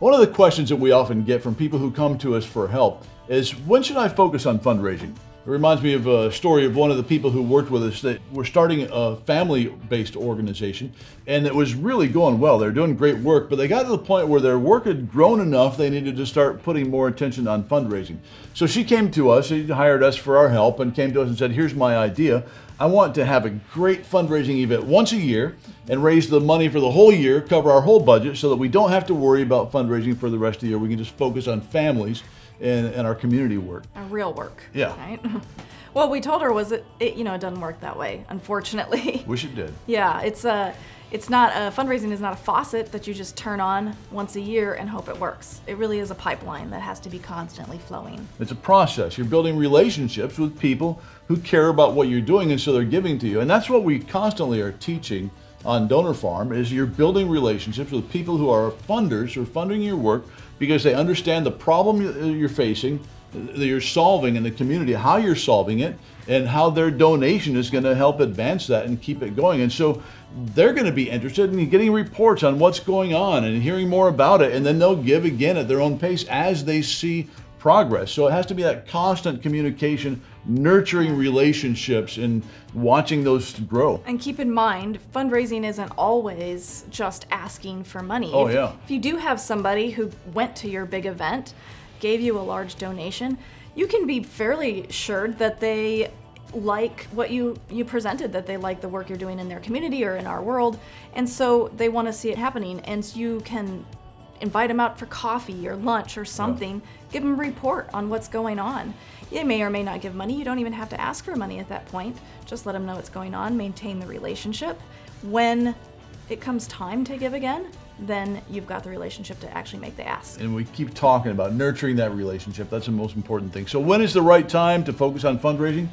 One of the questions that we often get from people who come to us for help is when should I focus on fundraising? It reminds me of a story of one of the people who worked with us that were starting a family based organization and it was really going well. They're doing great work, but they got to the point where their work had grown enough they needed to start putting more attention on fundraising. So she came to us, she hired us for our help and came to us and said, Here's my idea. I want to have a great fundraising event once a year and raise the money for the whole year, cover our whole budget so that we don't have to worry about fundraising for the rest of the year. We can just focus on families and, and our community work. Our real work. Yeah. Right. What we told her was it, it you know, it doesn't work that way, unfortunately. Wish it did. yeah, it's a, it's not a fundraising is not a faucet that you just turn on once a year and hope it works. It really is a pipeline that has to be constantly flowing. It's a process. You're building relationships with people who care about what you're doing and so they're giving to you. And that's what we constantly are teaching on Donor Farm is you're building relationships with people who are funders who are funding your work because they understand the problem you're facing, that you're solving in the community, how you're solving it, and how their donation is going to help advance that and keep it going. And so they're going to be interested in getting reports on what's going on and hearing more about it, and then they'll give again at their own pace as they see progress. So it has to be that constant communication, nurturing relationships, and watching those grow. And keep in mind, fundraising isn't always just asking for money. Oh, if, yeah. If you do have somebody who went to your big event, gave you a large donation, you can be fairly assured that they like what you you presented that they like the work you're doing in their community or in our world and so they want to see it happening and you can invite them out for coffee or lunch or something give them a report on what's going on. You may or may not give money you don't even have to ask for money at that point just let them know what's going on maintain the relationship. When it comes time to give again then you've got the relationship to actually make the ask And we keep talking about nurturing that relationship. That's the most important thing. So, when is the right time to focus on fundraising?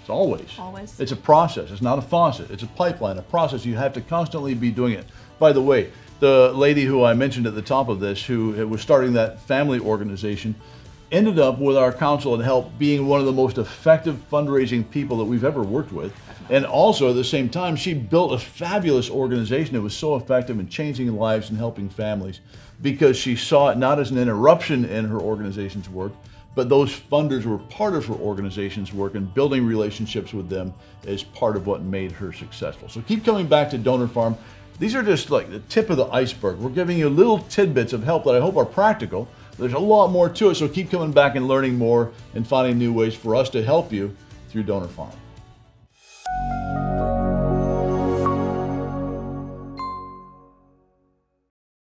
It's always. Always. It's a process. It's not a faucet. It's a pipeline, a process. You have to constantly be doing it. By the way, the lady who I mentioned at the top of this, who was starting that family organization, ended up with our counsel and help being one of the most effective fundraising people that we've ever worked with. And also at the same time, she built a fabulous organization that was so effective in changing lives and helping families because she saw it not as an interruption in her organization's work, but those funders were part of her organization's work and building relationships with them is part of what made her successful. So keep coming back to Donor Farm. These are just like the tip of the iceberg. We're giving you little tidbits of help that I hope are practical. There's a lot more to it, so keep coming back and learning more and finding new ways for us to help you through Donor Farm.